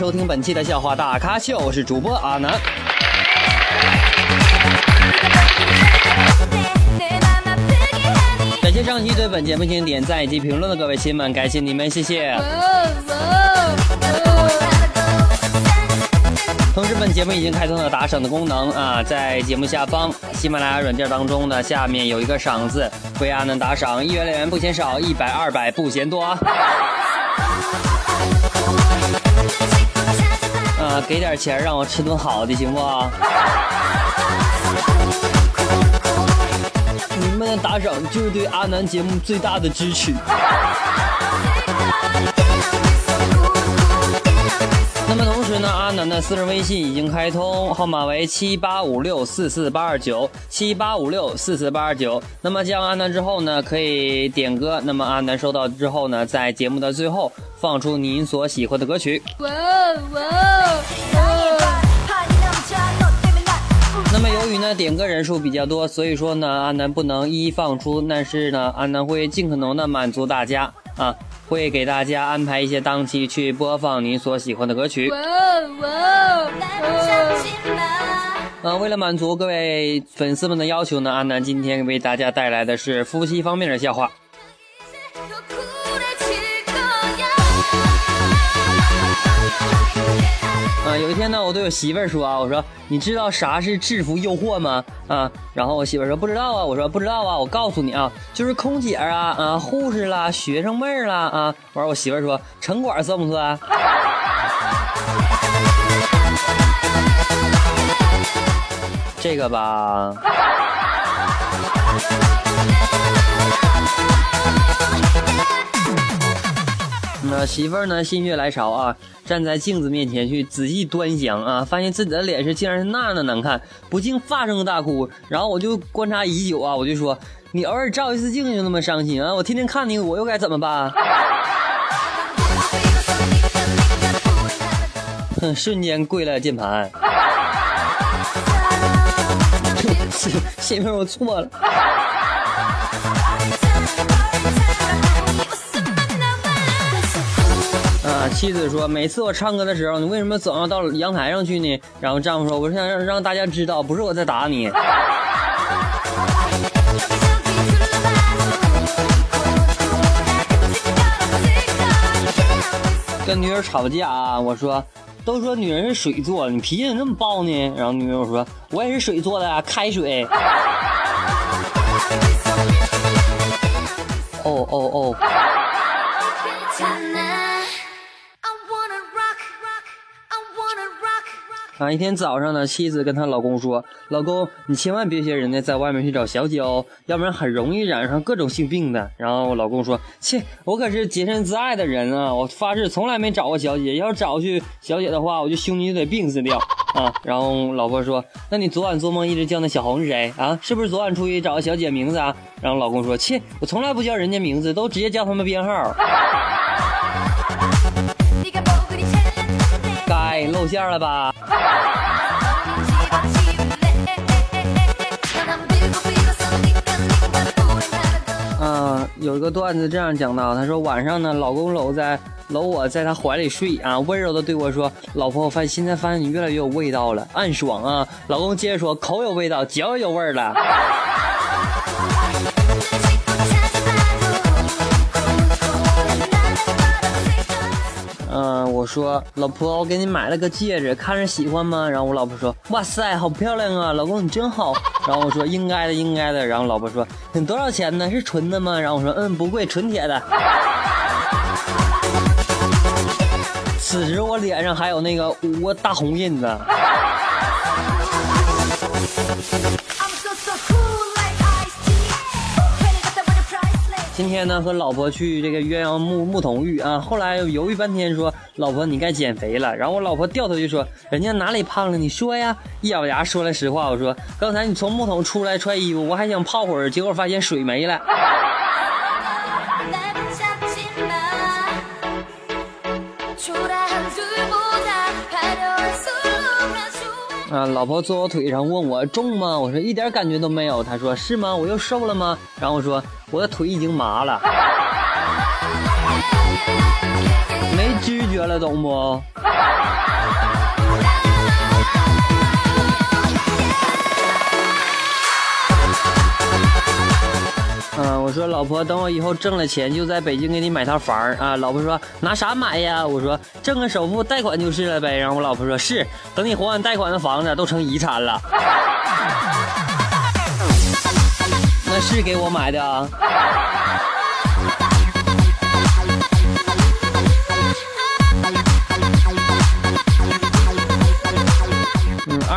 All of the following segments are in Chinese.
收听本期的笑话大咖秀，我是主播阿南。感谢上期对本节目进行点赞以及评论的各位亲们，感谢你们，谢谢。同时，本节目已经开通了打赏的功能啊，在节目下方喜马拉雅软件当中呢，下面有一个赏字，为阿南打赏，一元两元不嫌少，一百二百不嫌多啊。给点钱让我吃顿好的，行不？你们的打赏就是对阿南节目最大的支持。是呢，阿南的私人微信已经开通，号码为七八五六四四八二九七八五六四四八二九。那么加完阿南之后呢，可以点歌。那么阿南收到之后呢，在节目的最后放出您所喜欢的歌曲。哇哇！那么由于呢点歌人数比较多，所以说呢阿南不能一一放出，但是呢阿南会尽可能的满足大家啊。会给大家安排一些档期去播放您所喜欢的歌曲。呃，为了满足各位粉丝们的要求呢，阿南今天为大家带来的是夫妻方面的笑话。啊，有一天呢，我对我媳妇儿说啊，我说你知道啥是制服诱惑吗？啊，然后我媳妇儿说不知道啊，我说不知道啊，我告诉你啊，就是空姐啊，啊，护士啦，学生妹儿啦，啊，完我媳妇儿说城管算不算？这个吧。那媳妇儿呢？心血来潮啊，站在镜子面前去仔细端详啊，发现自己的脸是竟然是那样的难看，不禁发声大哭。然后我就观察已久啊，我就说：“你偶尔照一次镜就那么伤心啊？我天天看你，我又该怎么办？” 哼，瞬间跪了键盘。媳妇儿，我错了。妻子说：“每次我唱歌的时候，你为什么总要到阳台上去呢？”然后丈夫说：“我是想让让大家知道，不是我在打你。”跟女友吵架，啊我说：“都说女人是水做，你脾气怎么那么暴呢？”然后女友说：“我也是水做的，开水。”哦哦哦。啊！一天早上呢，妻子跟她老公说：“老公，你千万别学人家在外面去找小姐哦，要不然很容易染上各种性病的。”然后我老公说：“切，我可是洁身自爱的人啊，我发誓从来没找过小姐，要是找去小姐的话，我就兄弟就得病死掉啊。”然后老婆说：“那你昨晚做梦一直叫那小红是谁啊？是不是昨晚出去找个小姐名字啊？”然后老公说：“切，我从来不叫人家名字，都直接叫他们编号。”该露馅了吧？嗯，有一个段子这样讲到，他说晚上呢，老公搂在搂我在他怀里睡啊，温柔的对我说：“老婆，我发现现在发现你越来越有味道了，暗爽啊。”老公接着说：“口有味道，脚有味儿了。” 我说老婆，我给你买了个戒指，看着喜欢吗？然后我老婆说，哇塞，好漂亮啊，老公你真好。然后我说应该的，应该的。然后老婆说，你多少钱呢？是纯的吗？然后我说，嗯，不贵，纯铁的。此时我脸上还有那个五个大红印子。今天呢，和老婆去这个鸳鸯木木桶浴啊，后来犹豫半天，说老婆你该减肥了。然后我老婆掉头就说，人家哪里胖了？你说呀？一咬牙说了实话，我说刚才你从木桶出来穿衣服，我还想泡会儿，结果发现水没了。啊，老婆坐我腿上问我重吗？我说一点感觉都没有。她说是吗？我又瘦了吗？然后我说我的腿已经麻了，没知觉了，懂不？老婆，等我以后挣了钱，就在北京给你买套房啊。老婆说拿啥买呀？我说挣个首付贷款就是了呗。然后我老婆说是，等你还完贷款的房子都成遗产了。那是给我买的啊。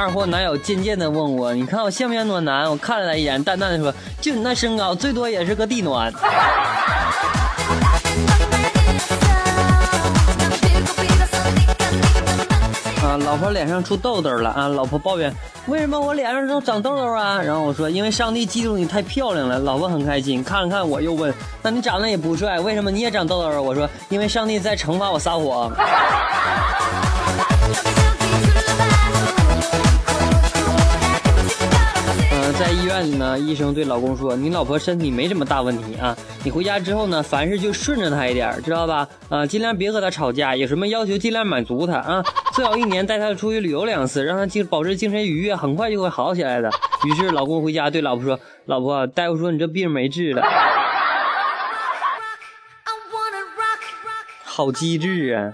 二货男友渐渐的问我：“你看我像不像暖男？”我看了他一眼，淡淡的说：“就你那身高，最多也是个地暖。”啊，老婆脸上出痘痘了啊！老婆抱怨：“为什么我脸上都长痘痘啊？”然后我说：“因为上帝嫉妒你太漂亮了。”老婆很开心，看了看我又问：“那你长得也不帅，为什么你也长痘痘？”我说：“因为上帝在惩罚我撒谎。”医院里呢，医生对老公说：“你老婆身体没什么大问题啊，你回家之后呢，凡事就顺着她一点，知道吧？啊，尽量别和她吵架，有什么要求尽量满足她啊，最好一年带她出去旅游两次，让她精保持精神愉悦，很快就会好起来的。”于是老公回家对老婆说：“老婆，大夫说你这病没治了。”好机智啊！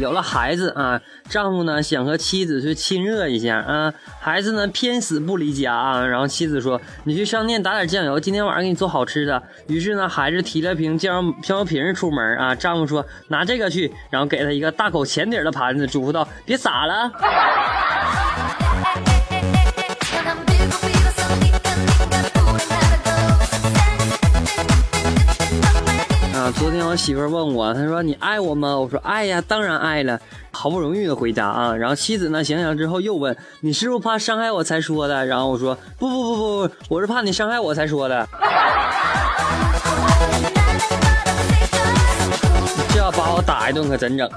有了孩子啊，丈夫呢想和妻子去亲热一下啊，孩子呢偏死不离家啊，然后妻子说：“你去商店打点酱油，今天晚上给你做好吃的。”于是呢，孩子提了瓶酱油酱油瓶出门啊，丈夫说：“拿这个去。”然后给他一个大口浅底的盘子，嘱咐道：“别洒了。”昨天我媳妇问我，她说你爱我吗？我说爱呀，当然爱了。好不容易的回家啊，然后妻子呢想想之后又问，你是不是怕伤害我才说的？然后我说不不不不不，我是怕你伤害我才说的。这要把我打一顿可怎整？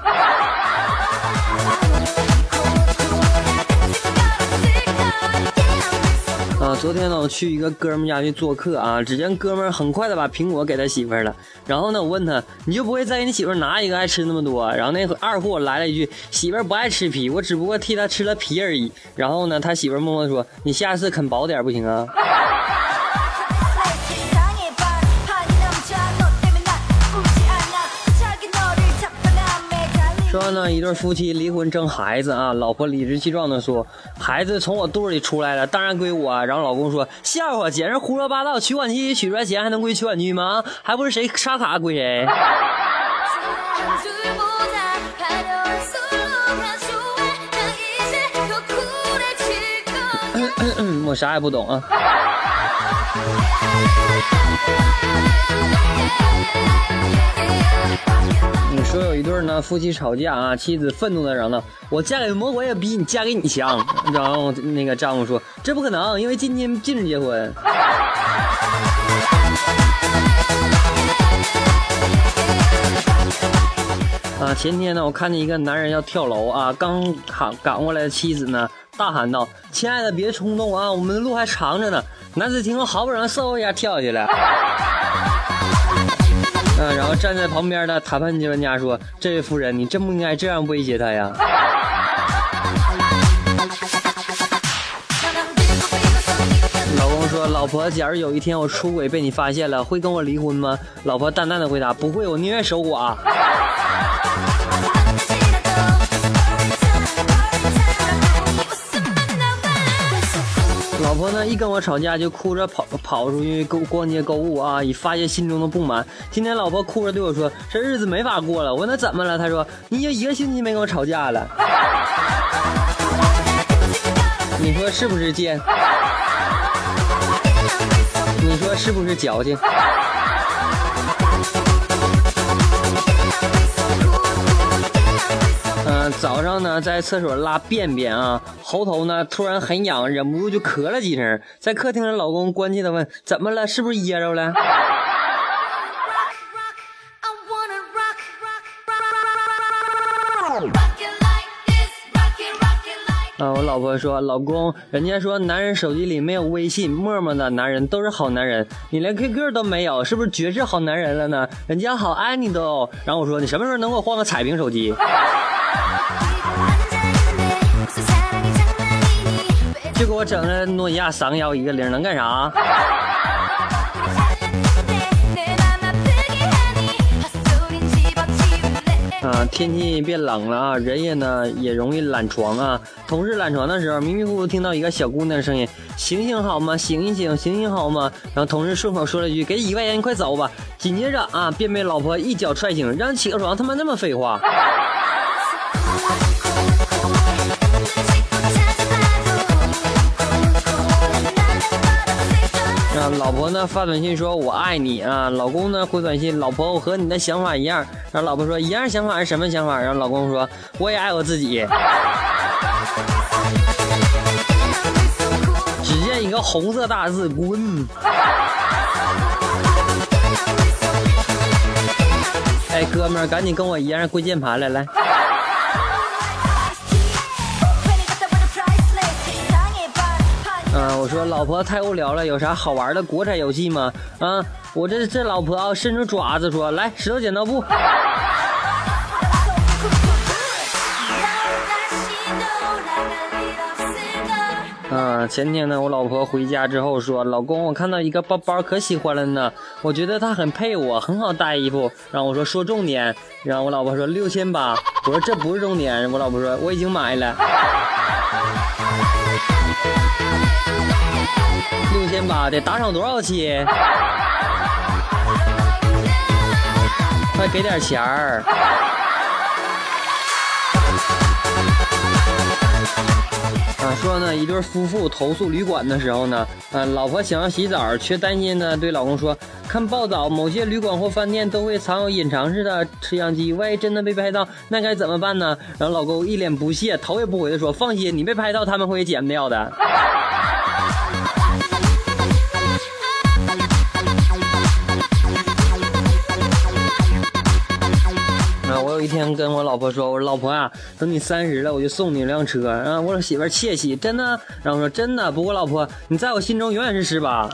昨天呢，我去一个哥们家去做客啊，只见哥们很快的把苹果给他媳妇了。然后呢，我问他，你就不会再给你媳妇拿一个，爱吃那么多？然后那二货来了一句，媳妇不爱吃皮，我只不过替他吃了皮而已。然后呢，他媳妇默默说，你下次啃薄点不行啊？说呢，一对夫妻离婚争孩子啊，老婆理直气壮的说：“孩子从我肚里出来了，当然归我。”然后老公说：“笑话，简直胡说八道！取款机取出来钱还能归取款机吗？还不是谁刷卡归谁？” 我啥也不懂啊。你说有一对呢，夫妻吵架啊，妻子愤怒的嚷道：“我嫁给魔鬼也比你嫁给你强。”然后那个丈夫说：“这不可能，因为今天禁止结婚。”啊，前天呢，我看见一个男人要跳楼啊，刚赶赶过来的妻子呢，大喊道：“亲爱的，别冲动啊，我们的路还长着呢。”男子听后好不容易嗖一下跳下去了。嗯，然后站在旁边的谈判专家说：“这位夫人，你真不应该这样威胁他呀。”老公说：“老婆，假如有一天我出轨被你发现了，会跟我离婚吗？”老婆淡淡的回答：“不会，我宁愿守寡。”一跟我吵架就哭着跑跑出去购逛街购物啊，以发泄心中的不满。今天老婆哭着对我说：“这日子没法过了。”我问她怎么了？她说：“你已经一个星期没跟我吵架了。”你说是不是贱？你说是不是矫情？早上呢，在厕所拉便便啊，喉头呢突然很痒，忍不住就咳了几声。在客厅的老公关切的问：“怎么了？是不是噎着了？” 啊，我老婆说，老公，人家说男人手机里没有微信、陌陌的男人都是好男人，你连 QQ 都没有，是不是绝世好男人了呢？人家好爱你的哦。然后我说，你什么时候能给我换个彩屏手机？就给我整了诺基亚三个幺一个零，能干啥？啊，天气变冷了啊，人也呢也容易懒床啊。同事懒床的时候，迷迷糊糊听到一个小姑娘的声音：“醒醒好吗？醒一醒，醒醒好吗？”然后同事顺口说了一句：“给一块钱，你快走吧。”紧接着啊，便被老婆一脚踹醒，让你起个床，他妈那么废话。老婆呢发短信说我爱你啊，老公呢回短信，老婆我和你的想法一样。然后老婆说一样想法是什么想法？然后老公说我也爱我自己。只见一个红色大字滚。哎，哥们儿，赶紧跟我一样跪键盘来来。我说老婆太无聊了，有啥好玩的国产游戏吗？啊，我这这老婆啊，伸出爪子说来石头剪刀布。啊，前天呢，我老婆回家之后说，老公，我看到一个包包可喜欢了呢，我觉得它很配我，很好搭衣服。然后我说说重点，然后我老婆说六千八，我说这不是重点，我老婆说我已经买了。六千八得打赏多少期？快给点钱儿！说呢，一对夫妇投诉旅馆的时候呢，嗯，老婆想要洗澡，却担心呢，对老公说，看报道，某些旅馆或饭店都会藏有隐藏式的摄像机，万一真的被拍到，那该怎么办呢？然后老公一脸不屑，头也不回的说，放心，你被拍到，他们会剪掉的。天跟我老婆说：“我说老婆啊，等你三十了，我就送你一辆车。”啊，我说媳妇窃喜，真的？然后我说真的。不过老婆，你在我心中永远是十八。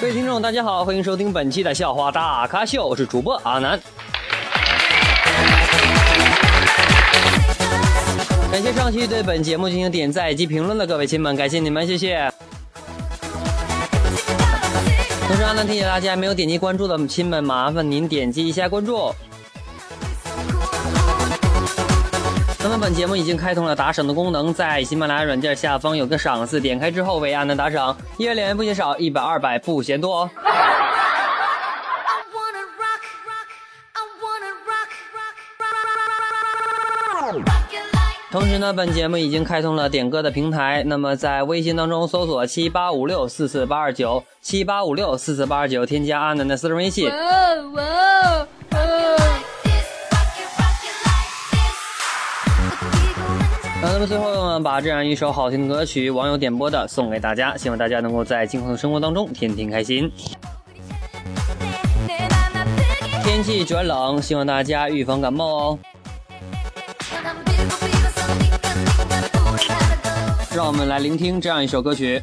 各位听众，大家好，欢迎收听本期的笑话大咖秀，我是主播阿南。感谢上期对本节目进行点赞及评论的各位亲们，感谢你们，谢谢。同时，阿南提醒大家，没有点击关注的亲们，麻烦您点击一下关注。那么，本节目已经开通了打赏的功能，在喜马拉雅软件下方有个赏字，点开之后为阿南打赏，一元两元不嫌少，一百二百不嫌多哦。同时呢，本节目已经开通了点歌的平台。那么在微信当中搜索七八五六四四八二九七八五六四四八二九，添加阿南的私人微信。好，那么最后呢，把这样一首好听的歌曲，网友点播的送给大家，希望大家能够在今后的生活当中天天开心。天气转冷，希望大家预防感冒哦。让我们来聆听这样一首歌曲。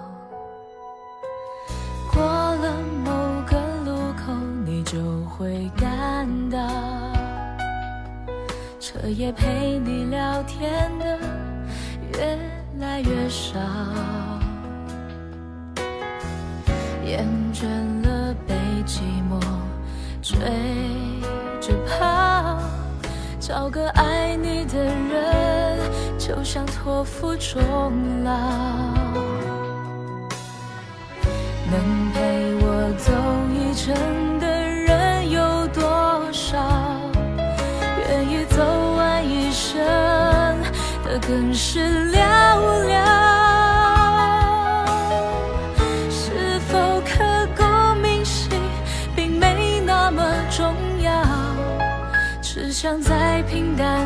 彻，夜陪你聊天的越来越少，厌倦了被寂寞追着跑，找个爱你的人，就像托付终老，能陪我走一程更是寥寥。是否刻骨铭心，并没那么重要，只想在平淡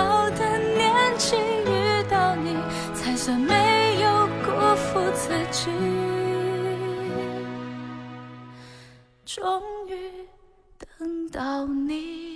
好的年纪遇到你，才算没有辜负自己。终于等到你。